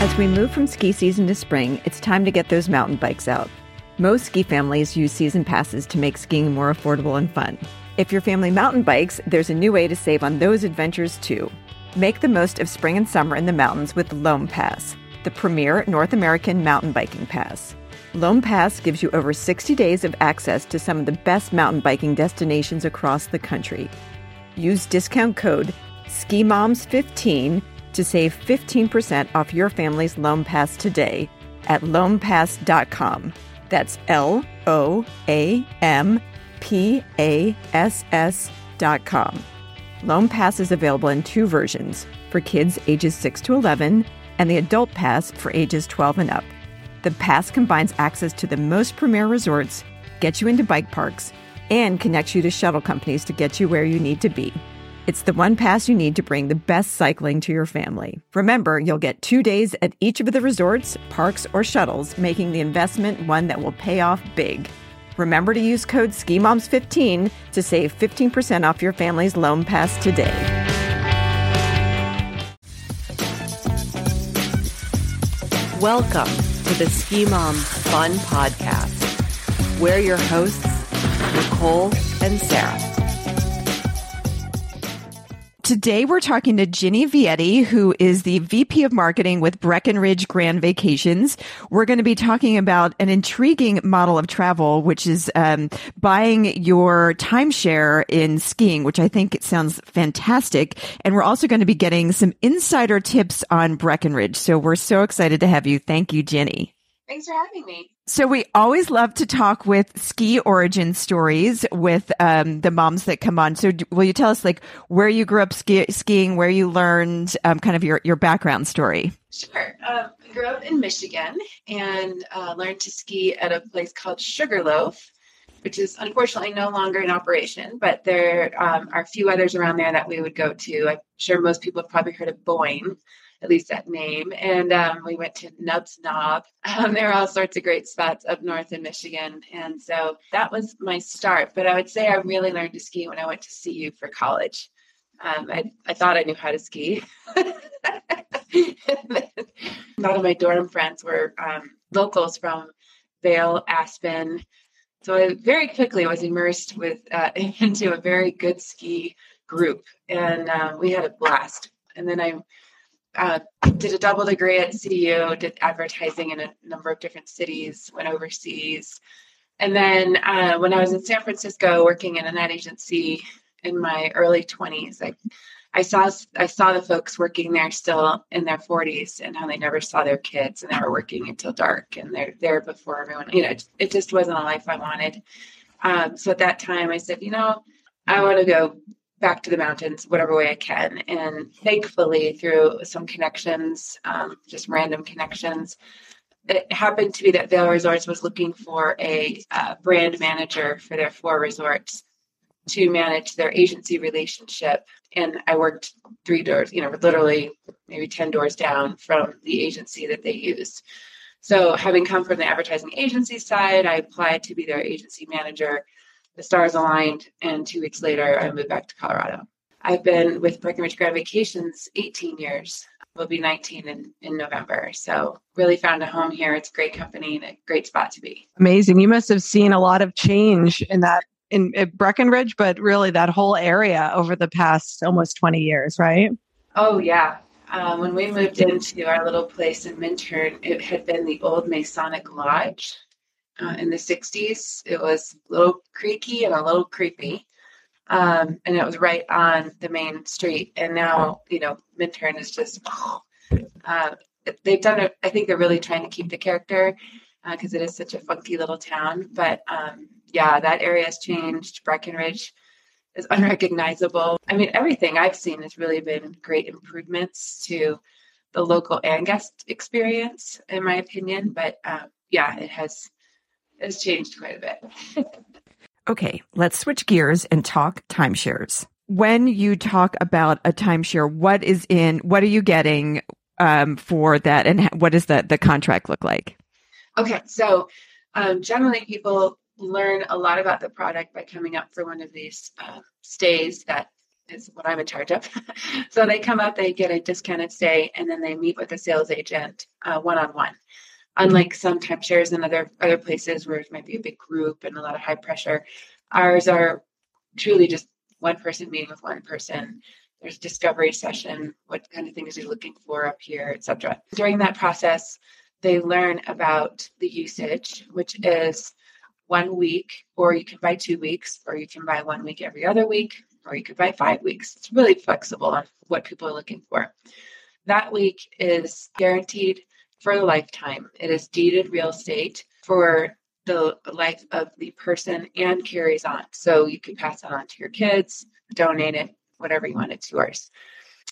As we move from ski season to spring, it's time to get those mountain bikes out. Most ski families use season passes to make skiing more affordable and fun. If your family mountain bikes, there's a new way to save on those adventures too. Make the most of spring and summer in the mountains with Loam Pass, the premier North American mountain biking pass. Loam Pass gives you over 60 days of access to some of the best mountain biking destinations across the country. Use discount code SKIMOMS15 to save 15% off your family's Loam Pass today at loampass.com. That's L O A M P A S S.com. Loam Pass is available in two versions for kids ages 6 to 11 and the Adult Pass for ages 12 and up. The pass combines access to the most premier resorts, gets you into bike parks, and connects you to shuttle companies to get you where you need to be. It's the one pass you need to bring the best cycling to your family. Remember, you'll get two days at each of the resorts, parks, or shuttles, making the investment one that will pay off big. Remember to use code SKIMOMS15 to save 15% off your family's Loam Pass today. Welcome to the Ski Mom Fun Podcast. We're your hosts, Nicole and Sarah. Today, we're talking to Ginny Vietti, who is the VP of Marketing with Breckenridge Grand Vacations. We're going to be talking about an intriguing model of travel, which is um, buying your timeshare in skiing, which I think sounds fantastic. And we're also going to be getting some insider tips on Breckenridge. So we're so excited to have you. Thank you, Ginny. Thanks for having me. So we always love to talk with ski origin stories with um, the moms that come on. So will you tell us like where you grew up ski- skiing, where you learned, um, kind of your your background story? Sure. Um, I grew up in Michigan and uh, learned to ski at a place called Sugarloaf, which is unfortunately no longer in operation. But there um, are a few others around there that we would go to. I'm sure most people have probably heard of Boyne at least that name. And um, we went to Nub's Knob. Um, there are all sorts of great spots up north in Michigan. And so that was my start. But I would say I really learned to ski when I went to CU for college. Um, I, I thought I knew how to ski. a lot of my dorm friends were um, locals from Vail, Aspen. So I very quickly was immersed with uh, into a very good ski group, and uh, we had a blast. And then I uh, did a double degree at CU, did advertising in a number of different cities, went overseas. And then uh, when I was in San Francisco working in an ad agency in my early 20s, I, I saw I saw the folks working there still in their 40s and how they never saw their kids and they were working until dark and they're there before everyone. You know, it, just wasn't a life I wanted. Um, so at that time, I said, you know, I want to go back to the mountains whatever way I can. And thankfully, through some connections, um, just random connections, it happened to be that Vail Resorts was looking for a uh, brand manager for their four resorts to manage their agency relationship. And I worked three doors, you know, literally maybe 10 doors down from the agency that they used. So, having come from the advertising agency side, I applied to be their agency manager the stars aligned, and two weeks later, I moved back to Colorado. I've been with Breckenridge Grand Vacations 18 years. We'll be 19 in, in November. So really found a home here. It's a great company and a great spot to be. Amazing. You must have seen a lot of change in that in, in Breckenridge, but really that whole area over the past almost 20 years, right? Oh yeah. Um, when we moved into our little place in Minturn, it had been the old Masonic Lodge uh, in the 60s. It was a little creaky and a little creepy. Um, and it was right on the main street. And now, you know, Minturn is just, uh, they've done it. I think they're really trying to keep the character because uh, it is such a funky little town. But um, yeah, that area has changed. Breckenridge is unrecognizable. I mean, everything I've seen has really been great improvements to the local and guest experience, in my opinion. But um, yeah, it has has changed quite a bit. okay, let's switch gears and talk timeshares. When you talk about a timeshare, what is in, what are you getting um, for that, and what does the the contract look like? Okay, so um, generally people learn a lot about the product by coming up for one of these uh, stays that is what I'm in charge of. so they come up, they get a discounted stay, and then they meet with a sales agent one on one. Mm-hmm. Unlike some timeshares in other other places where it might be a big group and a lot of high pressure, ours are truly just one person meeting with one person. There's discovery session, what kind of things are you're looking for up here, etc. During that process, they learn about the usage, which is one week, or you can buy two weeks, or you can buy one week every other week, or you could buy five weeks. It's really flexible on what people are looking for. That week is guaranteed for a lifetime. It is deeded real estate for the life of the person and carries on. So you can pass it on to your kids, donate it, whatever you want, it's yours.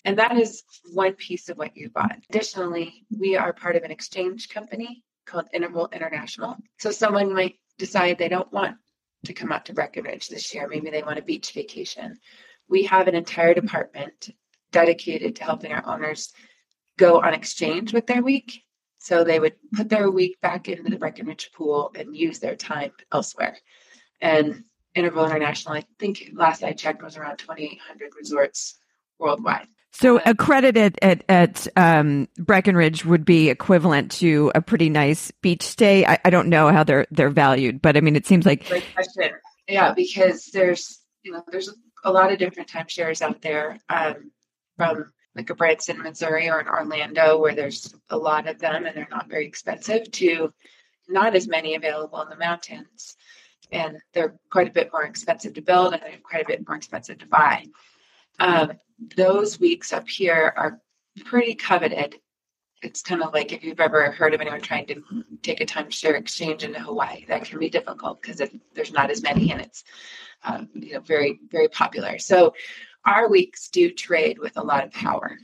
And that is one piece of what you bought. Additionally, we are part of an exchange company called Interval International. So someone might decide they don't want to come out to Breckenridge this year. Maybe they want a beach vacation. We have an entire department dedicated to helping our owners go on exchange with their week so they would put their week back into the Breckenridge pool and use their time elsewhere. And Interval International, I think last I checked, was around 2,800 resorts worldwide. So accredited at at um, Breckenridge would be equivalent to a pretty nice beach stay. I, I, don't know how they're they're valued, but I mean, it seems like great question. Yeah, because there's you know there's a lot of different timeshares out there, um, from like a Branson, Missouri, or in Orlando, where there's a lot of them and they're not very expensive, to not as many available in the mountains. And they're quite a bit more expensive to build and they're quite a bit more expensive to buy. Um, those weeks up here are pretty coveted. It's kind of like if you've ever heard of anyone trying to take a timeshare exchange into Hawaii, that can be difficult because there's not as many and it's um, you know very very popular. So our weeks do trade with a lot of power.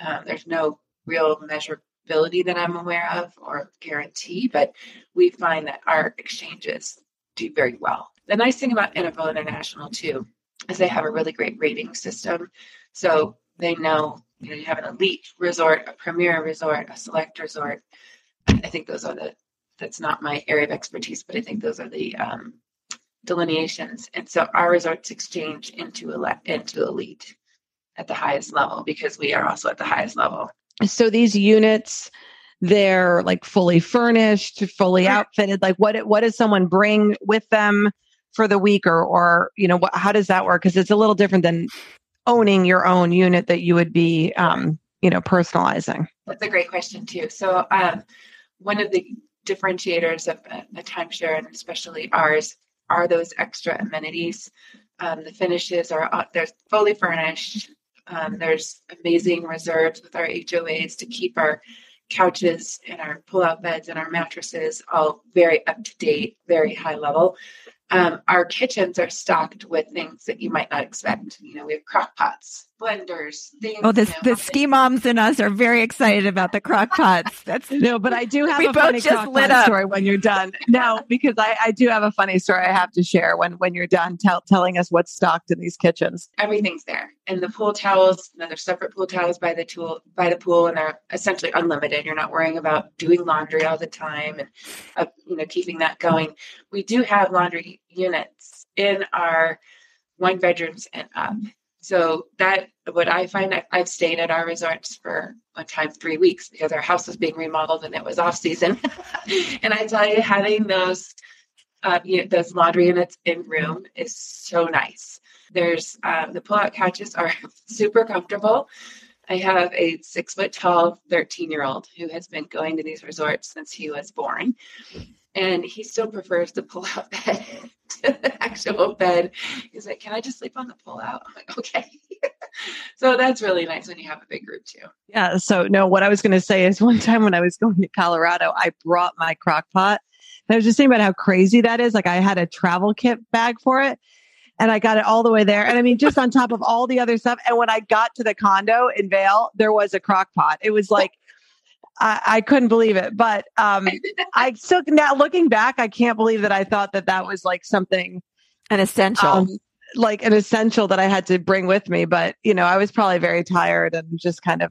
Um, there's no real measurability that I'm aware of or guarantee, but we find that our exchanges do very well. The nice thing about Interval International too is they have a really great rating system. So they know, you know, you have an elite resort, a premier resort, a select resort. I think those are the that's not my area of expertise, but I think those are the um, delineations. And so our resorts exchange into ele- into elite at the highest level because we are also at the highest level. So these units they're like fully furnished, fully outfitted. Like what what does someone bring with them for the week or or you know what, how does that work because it's a little different than owning your own unit that you would be um, you know personalizing. That's a great question too. So um, one of the differentiators of a, a timeshare and especially ours are those extra amenities. Um, the finishes are uh, they're fully furnished. Um, there's amazing reserves with our HOAs to keep our couches and our pull-out beds and our mattresses all very up to date, very high level um, our kitchens are stocked with things that you might not expect. You know, we have crock pots, blenders, things. Oh, this, the ski moms and us are very excited about the crock pots. That's no, but I do have we a funny crock pot story when you're done. No, because I, I do have a funny story I have to share when when you're done tell, telling us what's stocked in these kitchens. Everything's there, and the pool towels. You know, there's separate pool towels by the tool by the pool, and they're essentially unlimited. You're not worrying about doing laundry all the time and uh, you know keeping that going. We do have laundry units in our one bedrooms and up. So that what I find I, have stayed at our resorts for one time three weeks because our house was being remodeled and it was off season. and I tell you, having those uh, you know, those laundry units in room is so nice. There's um, the pull-out couches are super comfortable. I have a six foot tall 13 year old who has been going to these resorts since he was born and he still prefers the pull out bed to the actual bed. He's like, Can I just sleep on the pullout? I'm like, Okay. so that's really nice when you have a big group too. Yeah. So, no, what I was going to say is one time when I was going to Colorado, I brought my crock pot. And I was just thinking about how crazy that is. Like, I had a travel kit bag for it and I got it all the way there. And I mean, just on top of all the other stuff. And when I got to the condo in Vail, there was a crock pot. It was like, I, I couldn't believe it. But um, I still now looking back, I can't believe that I thought that that was like something an essential. Um, like an essential that I had to bring with me, but you know, I was probably very tired and just kind of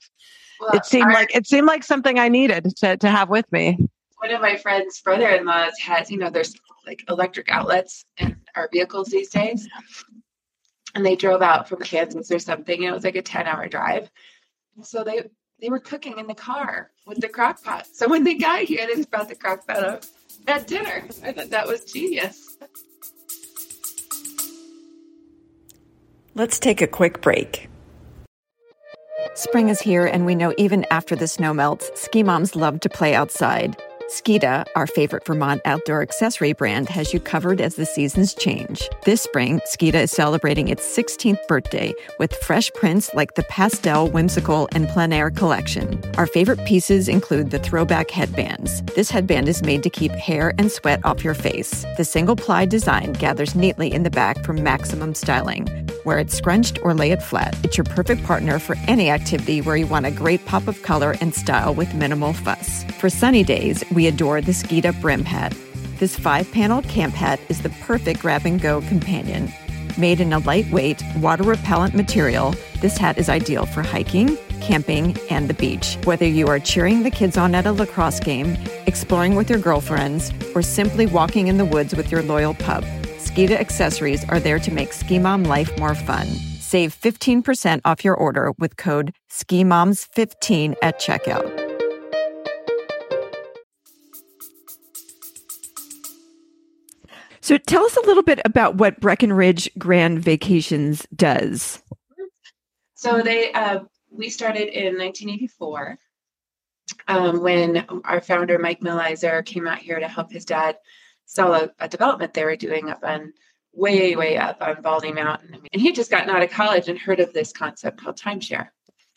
well, it seemed our, like it seemed like something I needed to to have with me. One of my friends' brother-in-laws has, you know, there's like electric outlets in our vehicles these days. and they drove out from Kansas or something. and it was like a 10 hour drive. So they they were cooking in the car with the crock pot. So when they got here, they just brought the crock pot up at dinner. I thought that was genius. Let's take a quick break. Spring is here, and we know even after the snow melts, ski moms love to play outside. Skida, our favorite Vermont outdoor accessory brand, has you covered as the seasons change. This spring, Skida is celebrating its 16th birthday with fresh prints like the pastel, whimsical, and plein air collection. Our favorite pieces include the throwback headbands. This headband is made to keep hair and sweat off your face. The single ply design gathers neatly in the back for maximum styling. Wear it scrunched or lay it flat. It's your perfect partner for any activity where you want a great pop of color and style with minimal fuss. For sunny days, we adore the Skida Brim Hat. This five panel camp hat is the perfect grab and go companion. Made in a lightweight, water repellent material, this hat is ideal for hiking, camping, and the beach. Whether you are cheering the kids on at a lacrosse game, exploring with your girlfriends, or simply walking in the woods with your loyal pup, Skida accessories are there to make ski mom life more fun. Save 15% off your order with code SKIMOMS15 at checkout. So tell us a little bit about what Breckenridge Grand Vacations does. So they uh, we started in 1984 um, when our founder Mike Millisor came out here to help his dad sell a, a, development they were doing up on way way up on Baldy Mountain, and he just gotten out of college and heard of this concept called timeshare.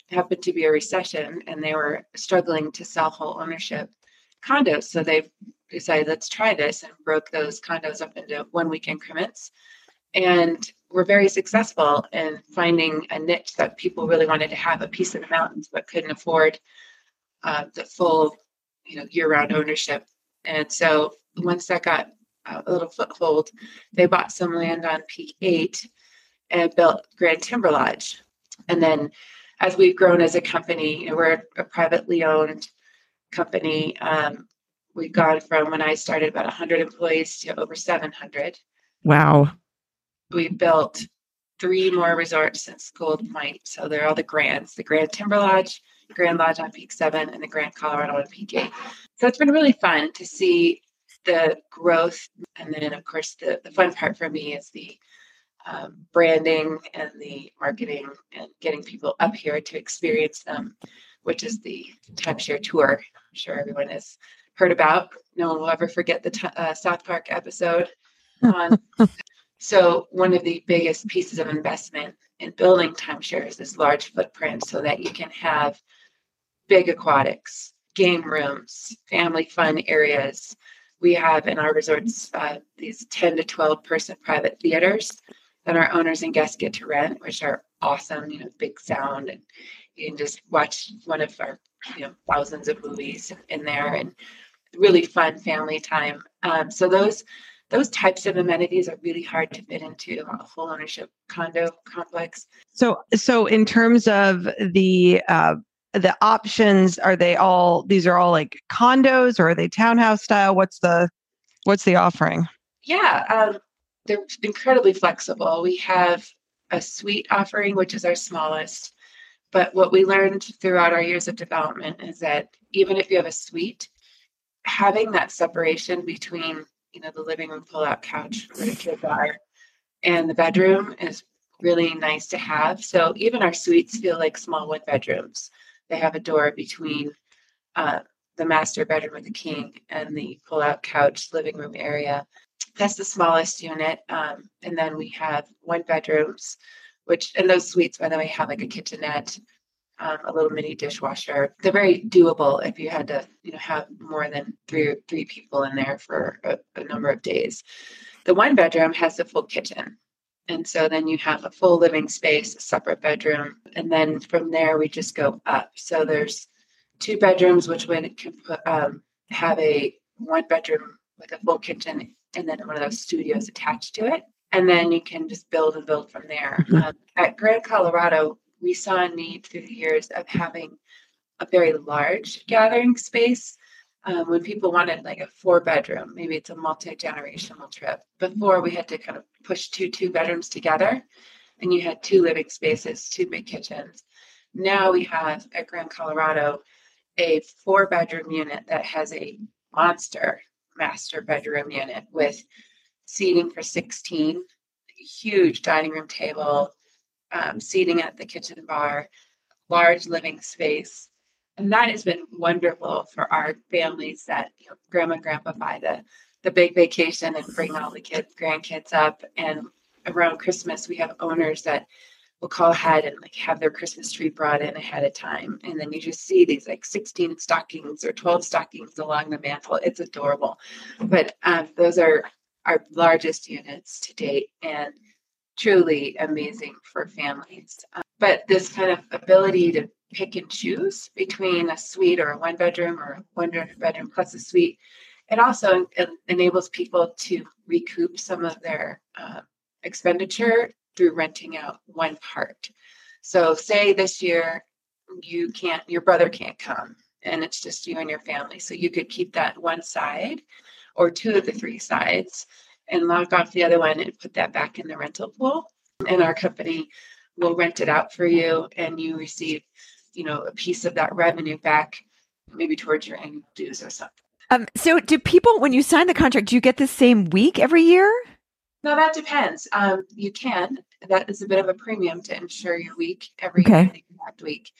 It happened to be a recession, and they were struggling to sell whole ownership condos, so they decided let's try this and broke those condos up into one week increments. And we're very successful in finding a niche that people really wanted to have a piece of the mountains but couldn't afford uh, the full you know year-round ownership. And so once that got a little foothold they bought some land on peak 8 and built grand timber lodge. And then as we've grown as a company you know, we're a privately owned company um, we've gone from when I started about 100 employees to over 700. Wow. We've built three more resorts since Gold Point. So they're all the Grands the Grand Timber Lodge, Grand Lodge on Peak 7, and the Grand Colorado on Peak 8. So it's been really fun to see the growth. And then, of course, the, the fun part for me is the um, branding and the marketing and getting people up here to experience them, which is the timeshare tour. I'm sure everyone is heard about. No one will ever forget the t- uh, South Park episode. On. so, one of the biggest pieces of investment in building timeshares is large footprint so that you can have big aquatics, game rooms, family fun areas. We have in our resorts uh, these 10 to 12 person private theaters that our owners and guests get to rent, which are awesome, you know, big sound and you can just watch one of our you know thousands of movies in there and really fun family time. Um, so those those types of amenities are really hard to fit into a full ownership condo complex. So so in terms of the uh, the options, are they all these are all like condos or are they townhouse style? What's the what's the offering? Yeah, um, they're incredibly flexible. We have a suite offering, which is our smallest. But what we learned throughout our years of development is that even if you have a suite, having that separation between you know the living room pull-out couch where the kids are and the bedroom is really nice to have. So even our suites feel like small one bedrooms. They have a door between uh, the master bedroom with the king and the pull-out couch living room area. That's the smallest unit, um, and then we have one bedrooms, which and those suites, by the way, have like a kitchenette um, a little mini dishwasher. They're very doable if you had to, you know, have more than three three people in there for a, a number of days. The one bedroom has a full kitchen. And so then you have a full living space, a separate bedroom. And then from there, we just go up. So there's two bedrooms, which would um, have a one bedroom with a full kitchen and then one of those studios attached to it. And then you can just build and build from there. Mm-hmm. Um, at Grand Colorado, we saw a need through the years of having a very large gathering space. Um, when people wanted like a four bedroom, maybe it's a multi generational trip. Before we had to kind of push two two bedrooms together, and you had two living spaces, two big kitchens. Now we have at Grand Colorado a four bedroom unit that has a monster master bedroom unit with seating for 16, huge dining room table, um, seating at the kitchen bar, large living space. And that has been wonderful for our families that you know, grandma and grandpa buy the, the big vacation and bring all the kids, grandkids up. And around Christmas, we have owners that will call ahead and like have their Christmas tree brought in ahead of time. And then you just see these like 16 stockings or 12 stockings along the mantle. It's adorable. But um, those are our largest units to date and truly amazing for families. Um, but this kind of ability to pick and choose between a suite or a one bedroom or one bedroom plus a suite, it also enables people to recoup some of their uh, expenditure through renting out one part. So, say this year you can't, your brother can't come, and it's just you and your family. So, you could keep that one side or two of the three sides and lock off the other one and put that back in the rental pool. And our company will rent it out for you, and you receive, you know, a piece of that revenue back, maybe towards your annual dues or something. Um, so, do people, when you sign the contract, do you get the same week every year? No, that depends. Um, you can. That is a bit of a premium to insure your week every okay. exact week.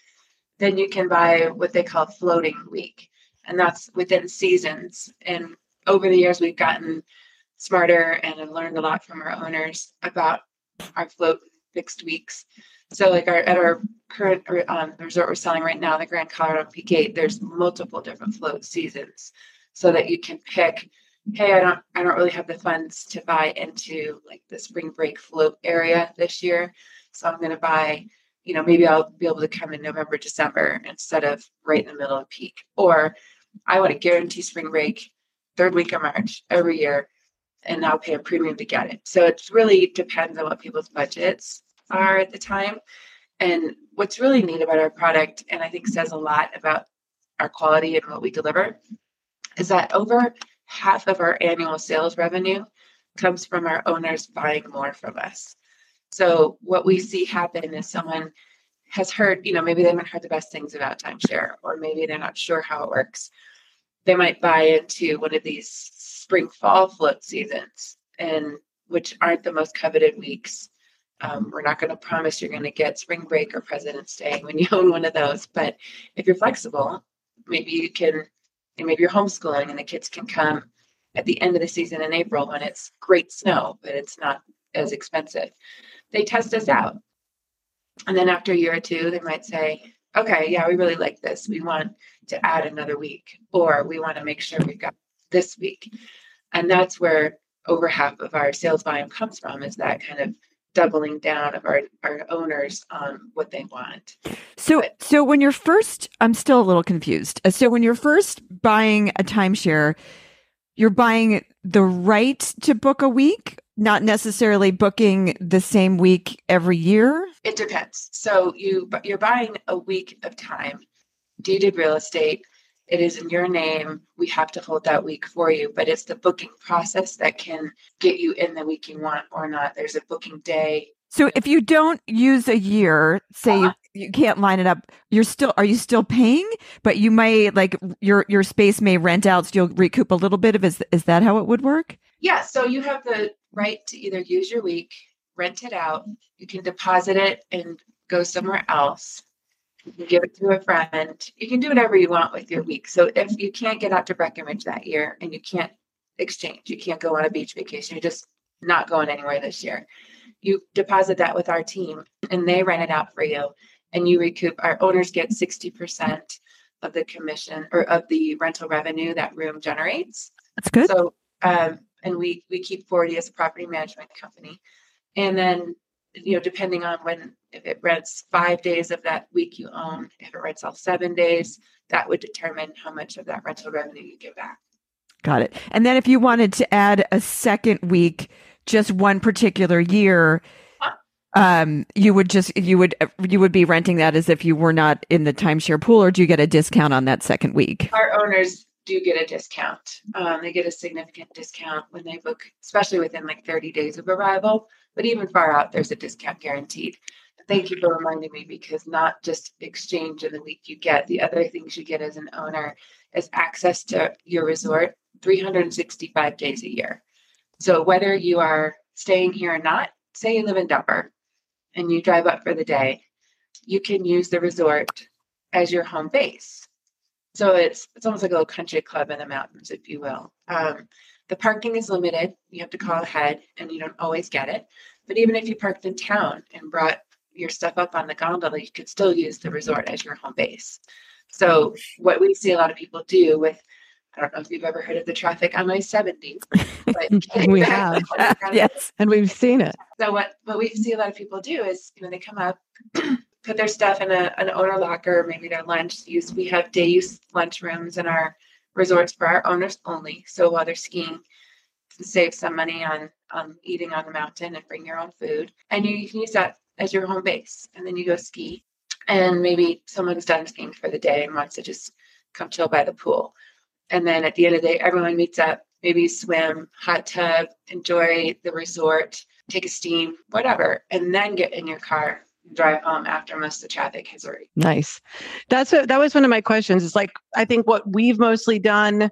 Then you can buy what they call floating week, and that's within seasons. And over the years, we've gotten smarter and have learned a lot from our owners about our float fixed weeks. So, like our at our current um, resort we're selling right now, the Grand Colorado Peak Eight, there's multiple different float seasons, so that you can pick hey, I don't I don't really have the funds to buy into like the spring break float area this year. So I'm gonna buy, you know, maybe I'll be able to come in November, December instead of right in the middle of peak. Or I want to guarantee spring break third week of March every year and I'll pay a premium to get it. So it really depends on what people's budgets are at the time. And what's really neat about our product, and I think says a lot about our quality and what we deliver, is that over half of our annual sales revenue comes from our owners buying more from us. So what we see happen is someone has heard, you know, maybe they haven't heard the best things about timeshare, or maybe they're not sure how it works. They might buy into one of these spring fall float seasons, and which aren't the most coveted weeks. Um, we're not going to promise you're going to get spring break or President's Day when you own one of those, but if you're flexible, maybe you can and maybe you're homeschooling and the kids can come at the end of the season in April when it's great snow, but it's not as expensive. They test us out. And then after a year or two, they might say, okay, yeah, we really like this. We want to add another week, or we want to make sure we've got this week. And that's where over half of our sales volume comes from is that kind of doubling down of our, our owners on what they want. So, but, so when you're first, I'm still a little confused. Uh, so when you're first buying a timeshare, you're buying the right to book a week, not necessarily booking the same week every year. It depends. So you you're buying a week of time, deeded real estate it is in your name. We have to hold that week for you, but it's the booking process that can get you in the week you want or not. There's a booking day. So if you don't use a year, say uh-huh. you, you can't line it up, you're still are you still paying? But you may like your your space may rent out, so you'll recoup a little bit of is is that how it would work? Yeah. So you have the right to either use your week, rent it out, you can deposit it and go somewhere else you can give it to a friend. You can do whatever you want with your week. So if you can't get out to Breckenridge that year and you can't exchange, you can't go on a beach vacation, you're just not going anywhere this year. You deposit that with our team and they rent it out for you and you recoup. Our owners get 60% of the commission or of the rental revenue that room generates. That's good. So, um, and we, we keep 40 as a property management company. And then you know, depending on when, if it rents five days of that week you own, if it rents all seven days, that would determine how much of that rental revenue you get back. Got it. And then if you wanted to add a second week, just one particular year, um, you would just you would you would be renting that as if you were not in the timeshare pool, or do you get a discount on that second week? Our owners do get a discount. Um, they get a significant discount when they book, especially within like 30 days of arrival. But even far out, there's a discount guaranteed. Thank you for reminding me because not just exchange in the week you get, the other things you get as an owner is access to your resort 365 days a year. So whether you are staying here or not, say you live in Denver and you drive up for the day, you can use the resort as your home base. So it's it's almost like a little country club in the mountains, if you will. Um, the parking is limited. You have to call ahead, and you don't always get it. But even if you parked in town and brought your stuff up on the gondola, you could still use the resort as your home base. So what we see a lot of people do with I don't know if you've ever heard of the traffic on I 70, but we have. yes. And we've seen it. So what, what we see a lot of people do is, you know, they come up, put their stuff in a, an owner locker, maybe their lunch use. We have day use lunch rooms in our resorts for our owners only. So while they're skiing, save some money on, on eating on the mountain and bring your own food. And you, can use that as your home base. And then you go ski. And maybe someone's done skiing for the day and wants to just come chill by the pool and then at the end of the day, everyone meets up, maybe swim, hot tub, enjoy the resort, take a steam, whatever, and then get in your car drive home after most of the traffic has already. Nice. That's what, that was one of my questions. It's like I think what we've mostly done,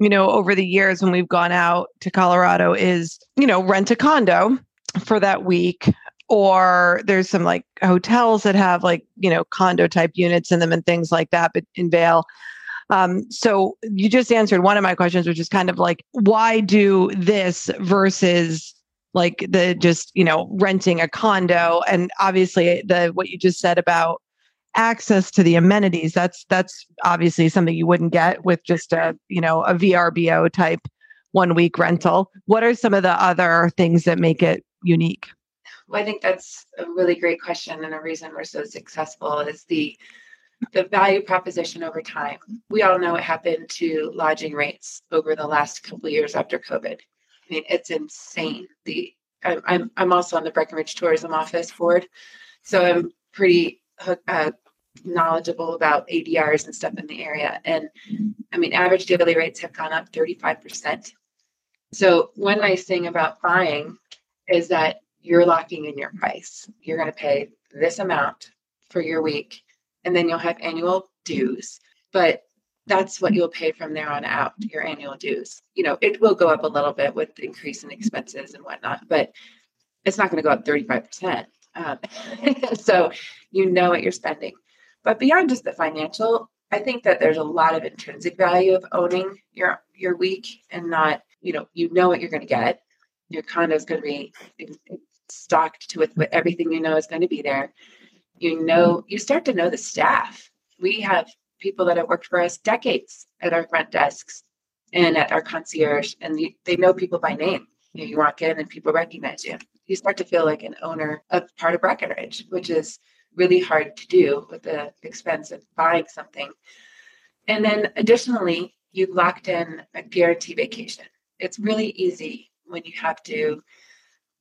you know, over the years when we've gone out to Colorado is, you know, rent a condo for that week or there's some like hotels that have like, you know, condo type units in them and things like that but in Vail. Um, so you just answered one of my questions, which is kind of like, why do this versus like the just, you know, renting a condo? And obviously the what you just said about access to the amenities, that's that's obviously something you wouldn't get with just a, you know, a VRBO type one week rental. What are some of the other things that make it unique? Well, I think that's a really great question. And a reason we're so successful is the the value proposition over time. We all know what happened to lodging rates over the last couple years after COVID. I mean, it's insane. The I'm I'm also on the Breckenridge Tourism Office board, so I'm pretty uh, knowledgeable about ADRs and stuff in the area. And I mean, average daily rates have gone up 35 percent. So one nice thing about buying is that you're locking in your price. You're going to pay this amount for your week and then you'll have annual dues. But that's what you'll pay from there on out, your annual dues. You know, it will go up a little bit with the increase in expenses and whatnot, but it's not going to go up 35%. Um, so you know what you're spending. But beyond just the financial, I think that there's a lot of intrinsic value of owning your your week and not, you know, you know what you're going to get. Your condo is going to be stocked to with everything you know is going to be there you know you start to know the staff we have people that have worked for us decades at our front desks and at our concierge and they know people by name. You, know, you walk in and people recognize you. You start to feel like an owner of part of breckenridge which is really hard to do with the expense of buying something. And then additionally you've locked in a guarantee vacation. It's really easy when you have to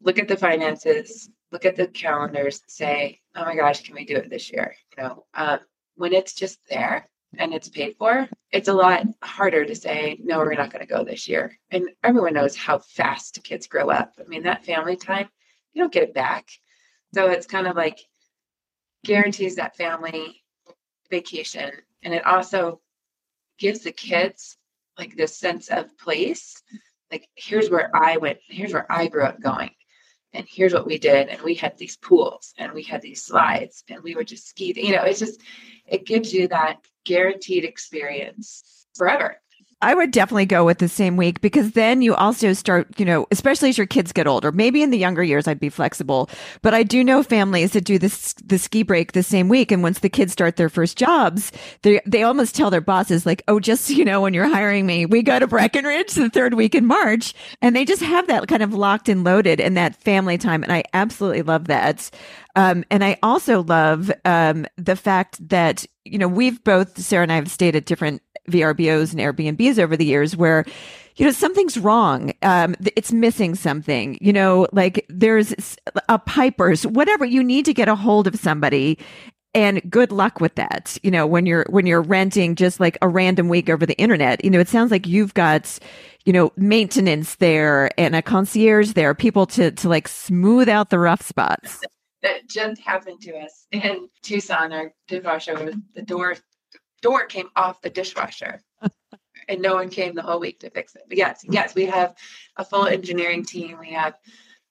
look at the finances look at the calendars and say, oh my gosh, can we do it this year? You know, um, when it's just there and it's paid for, it's a lot harder to say, no, we're not going to go this year. And everyone knows how fast kids grow up. I mean, that family time, you don't get it back. So it's kind of like guarantees that family vacation. And it also gives the kids like this sense of place. Like, here's where I went, here's where I grew up going and here's what we did and we had these pools and we had these slides and we were just skiing you know it's just it gives you that guaranteed experience forever I would definitely go with the same week because then you also start, you know, especially as your kids get older. Maybe in the younger years, I'd be flexible, but I do know families that do this the ski break the same week, and once the kids start their first jobs, they they almost tell their bosses like, "Oh, just you know, when you're hiring me, we go to Breckenridge the third week in March," and they just have that kind of locked and loaded and that family time, and I absolutely love that. Um, and I also love um, the fact that you know we've both Sarah and I have stayed at different VRBOs and Airbnbs over the years where you know something's wrong. Um, it's missing something. You know like there's a pipe or whatever you need to get a hold of somebody and good luck with that. You know when you're when you're renting just like a random week over the internet you know it sounds like you've got you know maintenance there and a concierge there people to to like smooth out the rough spots. That just happened to us in tucson our dishwasher was the door door came off the dishwasher and no one came the whole week to fix it. But yes yes we have a full engineering team. We have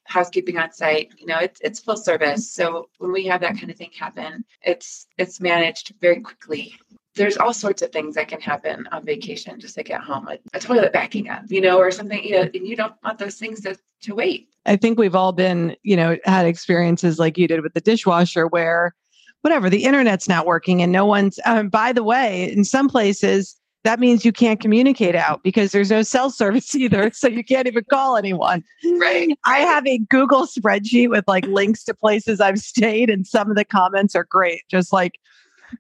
housekeeping on site. You know it's it's full service. So when we have that kind of thing happen it's it's managed very quickly. There's all sorts of things that can happen on vacation just like at home a, a toilet backing up you know or something you know and you don't want those things to, to wait. I think we've all been you know had experiences like you did with the dishwasher where whatever the internet's not working and no one's um, by the way in some places that means you can't communicate out because there's no cell service either. So you can't even call anyone. Right. I have a Google spreadsheet with like links to places I've stayed, and some of the comments are great. Just like,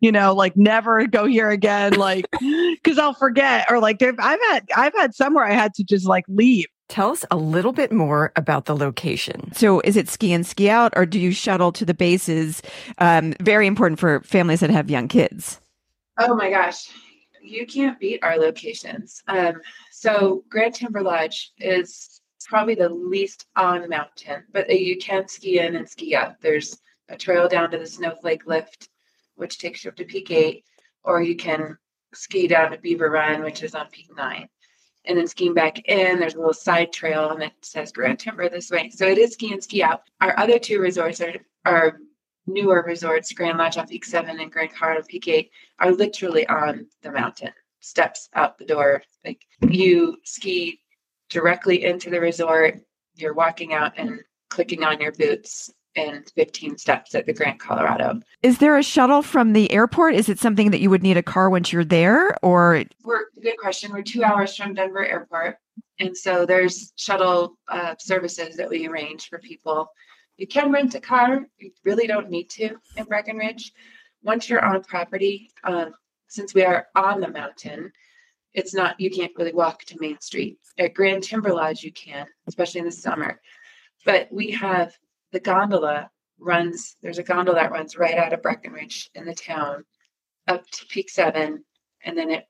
you know, like never go here again, like because I'll forget. Or like I've had I've had somewhere I had to just like leave. Tell us a little bit more about the location. So, is it ski in, ski out, or do you shuttle to the bases? Um, very important for families that have young kids. Oh my gosh you can't beat our locations. Um, so Grand Timber Lodge is probably the least on mountain, but you can ski in and ski up. There's a trail down to the Snowflake Lift, which takes you up to Peak 8, or you can ski down to Beaver Run, which is on Peak 9. And then skiing back in, there's a little side trail and it says Grand Timber this way. So it is ski and ski out. Our other two resorts are, are newer resorts, Grand Lodge on Peak 7 and Grand Colorado Peak 8, are literally on the mountain, steps out the door. Like you ski directly into the resort, you're walking out and clicking on your boots and 15 steps at the Grand Colorado. Is there a shuttle from the airport? Is it something that you would need a car once you're there or We're good question. We're 2 hours from Denver Airport. And so there's shuttle uh, services that we arrange for people you can rent a car. You really don't need to in Breckenridge. Once you're on property, um, since we are on the mountain, it's not, you can't really walk to Main Street. At Grand Timber Lodge, you can, especially in the summer. But we have the gondola runs, there's a gondola that runs right out of Breckenridge in the town up to Peak 7, and then it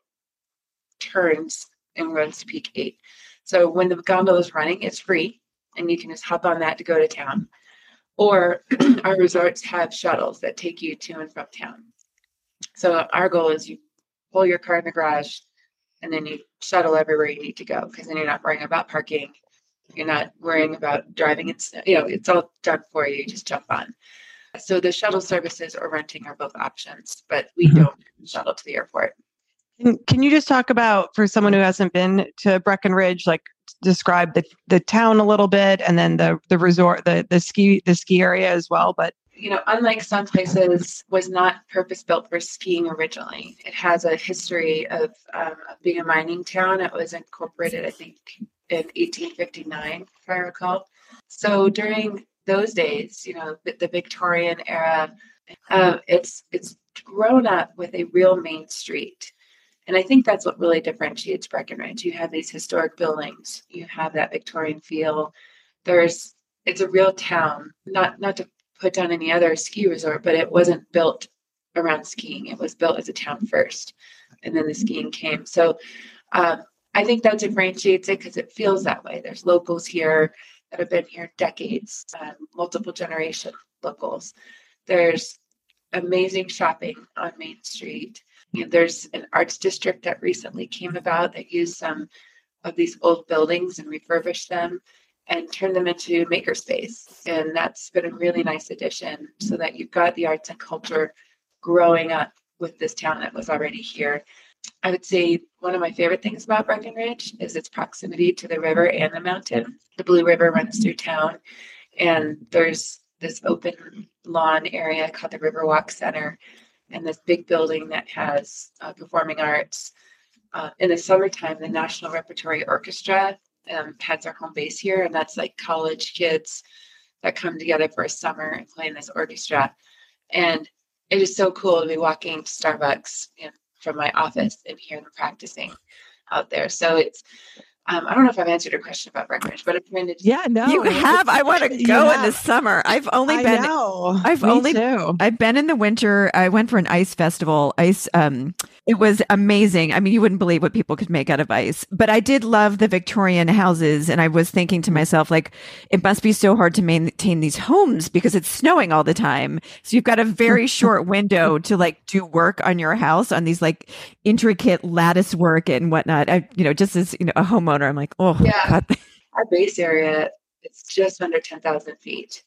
turns and runs to Peak 8. So when the gondola is running, it's free, and you can just hop on that to go to town. Or our resorts have shuttles that take you to and from town. So our goal is you pull your car in the garage and then you shuttle everywhere you need to go because then you're not worrying about parking. You're not worrying about driving. It's you know it's all done for you. You just jump on. So the shuttle services or renting are both options, but we mm-hmm. don't shuttle to the airport. Can you just talk about for someone who hasn't been to Breckenridge, like describe the, the town a little bit and then the the resort the the ski the ski area as well but you know unlike some places was not purpose built for skiing originally it has a history of, um, of being a mining town it was incorporated i think in 1859 if i recall so during those days you know the, the victorian era uh, it's it's grown up with a real main street and I think that's what really differentiates Breckenridge. You have these historic buildings, you have that Victorian feel. There's it's a real town, not not to put down any other ski resort, but it wasn't built around skiing. It was built as a town first, and then the skiing came. So um, I think that differentiates it because it feels that way. There's locals here that have been here decades, um, multiple generation locals. There's amazing shopping on Main Street there's an arts district that recently came about that used some of these old buildings and refurbished them and turned them into makerspace. And that's been a really nice addition so that you've got the arts and culture growing up with this town that was already here. I would say one of my favorite things about Breckenridge is its proximity to the river and the mountain. The Blue River runs through town, and there's this open lawn area called the Riverwalk Center and this big building that has uh, performing arts. Uh, in the summertime, the National Repertory Orchestra um, has their home base here, and that's like college kids that come together for a summer and play in this orchestra. And it is so cool to be walking to Starbucks know, from my office and hear them practicing out there. So it's um, I don't know if I've answered your question about Breckenridge, but I'm trying to. Yeah, no, You have. I want to go in the summer. I've only I been. know. I've Me only- too. I've been in the winter. I went for an ice festival. Ice. Um, it was amazing. I mean, you wouldn't believe what people could make out of ice. But I did love the Victorian houses, and I was thinking to myself, like, it must be so hard to maintain these homes because it's snowing all the time. So you've got a very short window to like do work on your house on these like intricate lattice work and whatnot. I, you know, just as you know, a I'm like, oh, Yeah. God. Our base area it's just under ten thousand feet.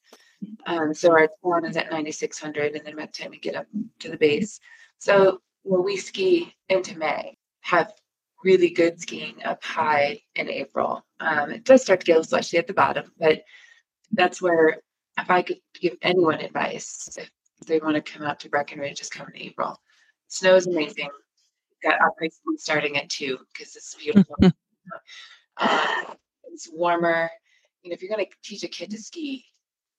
Um, so our town is at ninety six hundred, and then by the time we get up to the base, so when we ski into May, have really good skiing up high in April. Um, it does start to get a little slushy at the bottom, but that's where if I could give anyone advice, if they want to come out to Breckenridge, just come in April. Snow is amazing. We've got opera season starting at two because it's beautiful. uh, it's warmer. You know, if you're going to teach a kid to ski,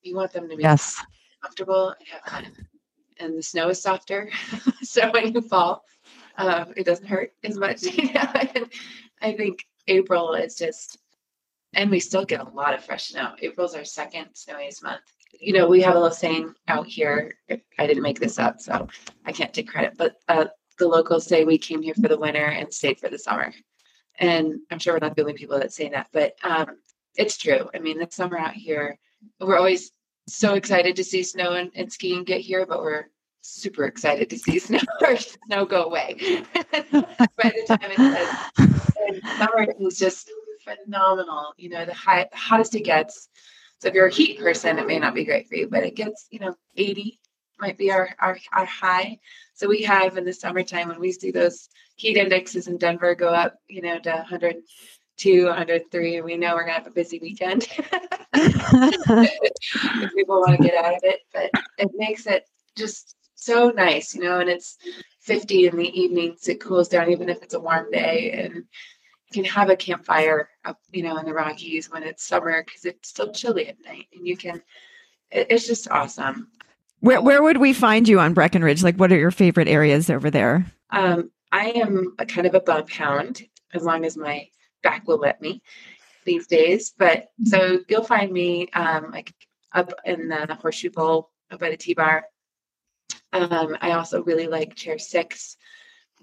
you want them to be Yes. comfortable and have fun. And the snow is softer, so when you fall, um, it doesn't hurt as much. You know? and I think April is just, and we still get a lot of fresh snow. April's our second snowiest month. You know, we have a little saying out here. I didn't make this up, so I can't take credit. But uh, the locals say we came here for the winter and stayed for the summer. And I'm sure we're not the only people that say that, but um, it's true. I mean, the summer out here, we're always so excited to see snow and, and skiing get here, but we're super excited to see snow or snow go away. By the time it and summer is just phenomenal. You know, the high the hottest it gets. So if you're a heat person, it may not be great for you, but it gets, you know, 80 might be our, our, our high. So we have in the summertime when we see those heat indexes in Denver go up, you know, to 102, 103, and we know we're gonna have a busy weekend. people want to get out of it, but it makes it just so nice, you know, and it's 50 in the evenings, it cools down even if it's a warm day and you can have a campfire up, you know, in the Rockies when it's summer because it's still chilly at night and you can it, it's just awesome. Where where would we find you on Breckenridge? Like, what are your favorite areas over there? Um, I am a kind of a bump hound as long as my back will let me these days. But so you'll find me um, like up in the horseshoe bowl up by the T bar. Um, I also really like chair six,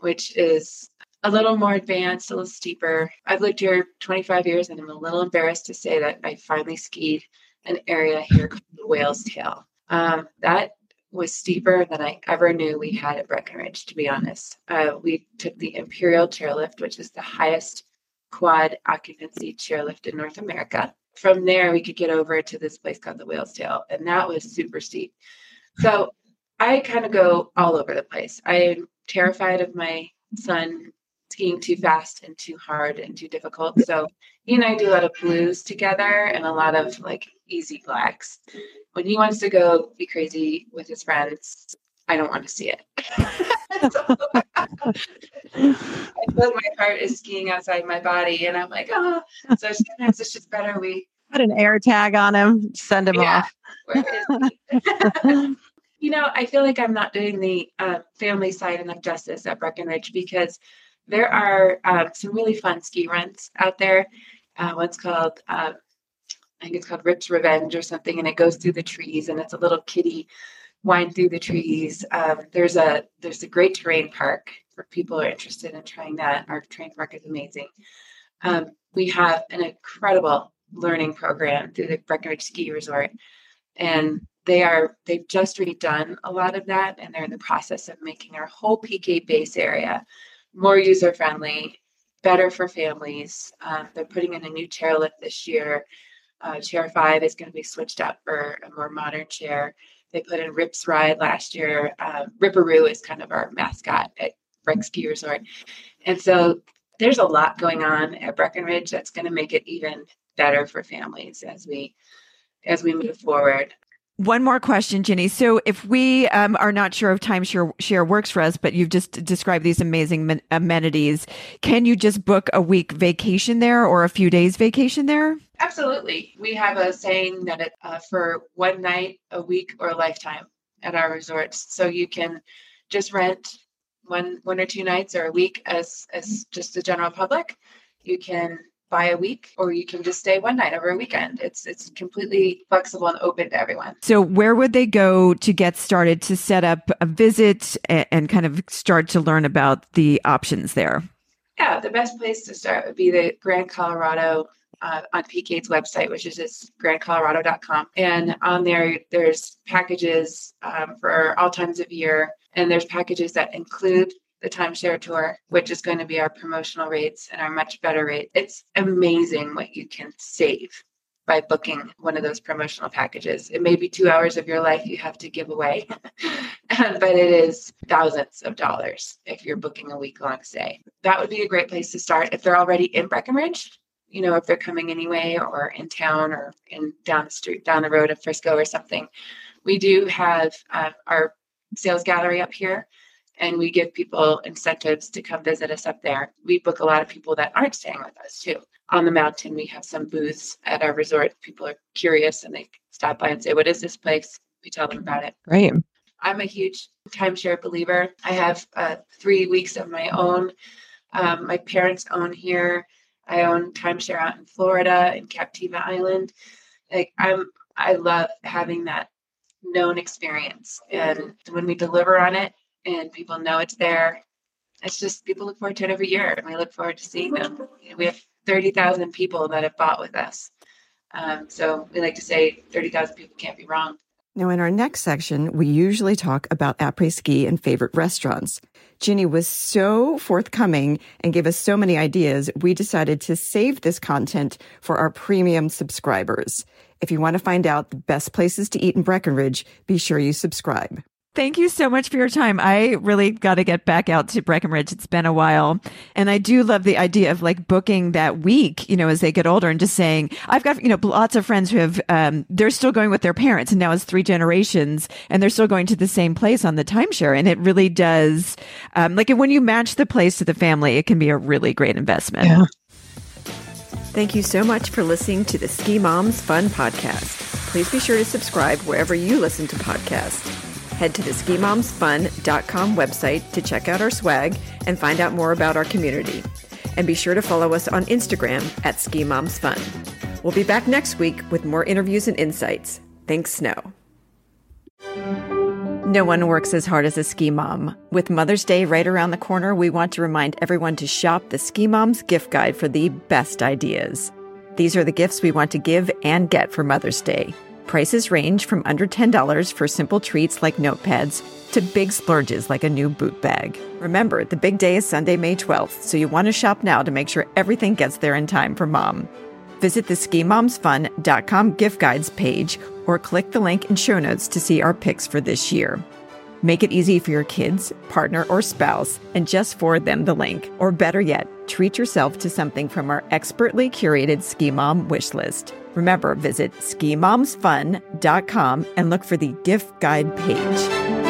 which is a little more advanced, a little steeper. I've lived here 25 years and I'm a little embarrassed to say that I finally skied an area here called the Whale's Tail. Um, that was steeper than I ever knew we had at Breckenridge, to be honest. Uh, we took the Imperial chairlift, which is the highest quad occupancy chairlift in North America. From there, we could get over to this place called the Whale's Tail, and that was super steep. So I kind of go all over the place. I'm terrified of my son skiing too fast and too hard and too difficult. So he and I do a lot of blues together and a lot of like easy blacks. When he wants to go be crazy with his friends, I don't want to see it. So, I feel like my heart is skiing outside my body, and I'm like, oh. So sometimes it's just better we. Put an air tag on him, send him Yeah. off. Where is he? you know, I feel like I'm not doing the uh, family side enough justice at Breckenridge because there are um, some really fun ski runs out there. Uh, one's called, uh, I think it's called Rip's Revenge or something, and it goes through the trees, and it's a little kitty wind through the trees. Um, there's a there's a great terrain park for people who are interested in trying that. Our terrain park is amazing. Um, we have an incredible learning program through the Breckenridge Ski Resort, and they are they've just redone a lot of that, and they're in the process of making our whole Peak 8 base area more user friendly, better for families. Um, they're putting in a new chairlift this year. Uh, chair five is going to be switched out for a more modern chair. They put in Rips Ride last year. Uh, Ripperoo is kind of our mascot at Breck Ski Resort. And so there's a lot going on at Breckenridge that's going to make it even better for families as we as we move forward. One more question, Ginny. So, if we um, are not sure if timeshare share works for us, but you've just described these amazing men- amenities, can you just book a week vacation there or a few days vacation there? Absolutely. We have a saying that it, uh, for one night, a week, or a lifetime at our resorts. So you can just rent one one or two nights or a week as as just the general public. You can buy a week or you can just stay one night over a weekend. It's it's completely flexible and open to everyone. So where would they go to get started to set up a visit and, and kind of start to learn about the options there? Yeah, the best place to start would be the Grand Colorado uh, on Peak 8's website, which is just grandcolorado.com. And on there, there's packages um, for all times of year, and there's packages that include the timeshare tour, which is going to be our promotional rates and our much better rate. It's amazing what you can save by booking one of those promotional packages. It may be two hours of your life you have to give away, but it is thousands of dollars if you're booking a week long stay. That would be a great place to start. If they're already in Breckenridge, you know, if they're coming anyway or in town or in down the street, down the road of Frisco or something, we do have uh, our sales gallery up here and we give people incentives to come visit us up there. We book a lot of people that aren't staying with us too. On the mountain, we have some booths at our resort. People are curious and they stop by and say, What is this place? We tell them about it. Great. I'm a huge timeshare believer. I have uh, three weeks of my own. Um, my parents own here. I own timeshare out in Florida in Captiva Island. Like I'm, I love having that known experience, and when we deliver on it, and people know it's there. It's just people look forward to it every year, and we look forward to seeing them. We have 30,000 people that have bought with us. Um, so we like to say 30,000 people can't be wrong. Now, in our next section, we usually talk about après ski and favorite restaurants. Ginny was so forthcoming and gave us so many ideas, we decided to save this content for our premium subscribers. If you want to find out the best places to eat in Breckenridge, be sure you subscribe. Thank you so much for your time. I really got to get back out to Breckenridge. It's been a while. And I do love the idea of like booking that week, you know, as they get older and just saying, I've got, you know, lots of friends who have, um, they're still going with their parents and now it's three generations and they're still going to the same place on the timeshare. And it really does, um, like when you match the place to the family, it can be a really great investment. Yeah. Thank you so much for listening to the Ski Moms Fun Podcast. Please be sure to subscribe wherever you listen to podcasts. Head to the skimomsfun.com website to check out our swag and find out more about our community. And be sure to follow us on Instagram at skimomsfun. We'll be back next week with more interviews and insights. Thanks, Snow. No one works as hard as a ski mom. With Mother's Day right around the corner, we want to remind everyone to shop the Ski Mom's gift guide for the best ideas. These are the gifts we want to give and get for Mother's Day. Prices range from under $10 for simple treats like notepads to big splurges like a new boot bag. Remember, the big day is Sunday, May 12th, so you want to shop now to make sure everything gets there in time for mom. Visit the skimomsfun.com gift guides page or click the link in show notes to see our picks for this year. Make it easy for your kids, partner, or spouse and just forward them the link. Or better yet, treat yourself to something from our expertly curated Ski Mom wish list. Remember, visit skimomsfun.com and look for the gift guide page.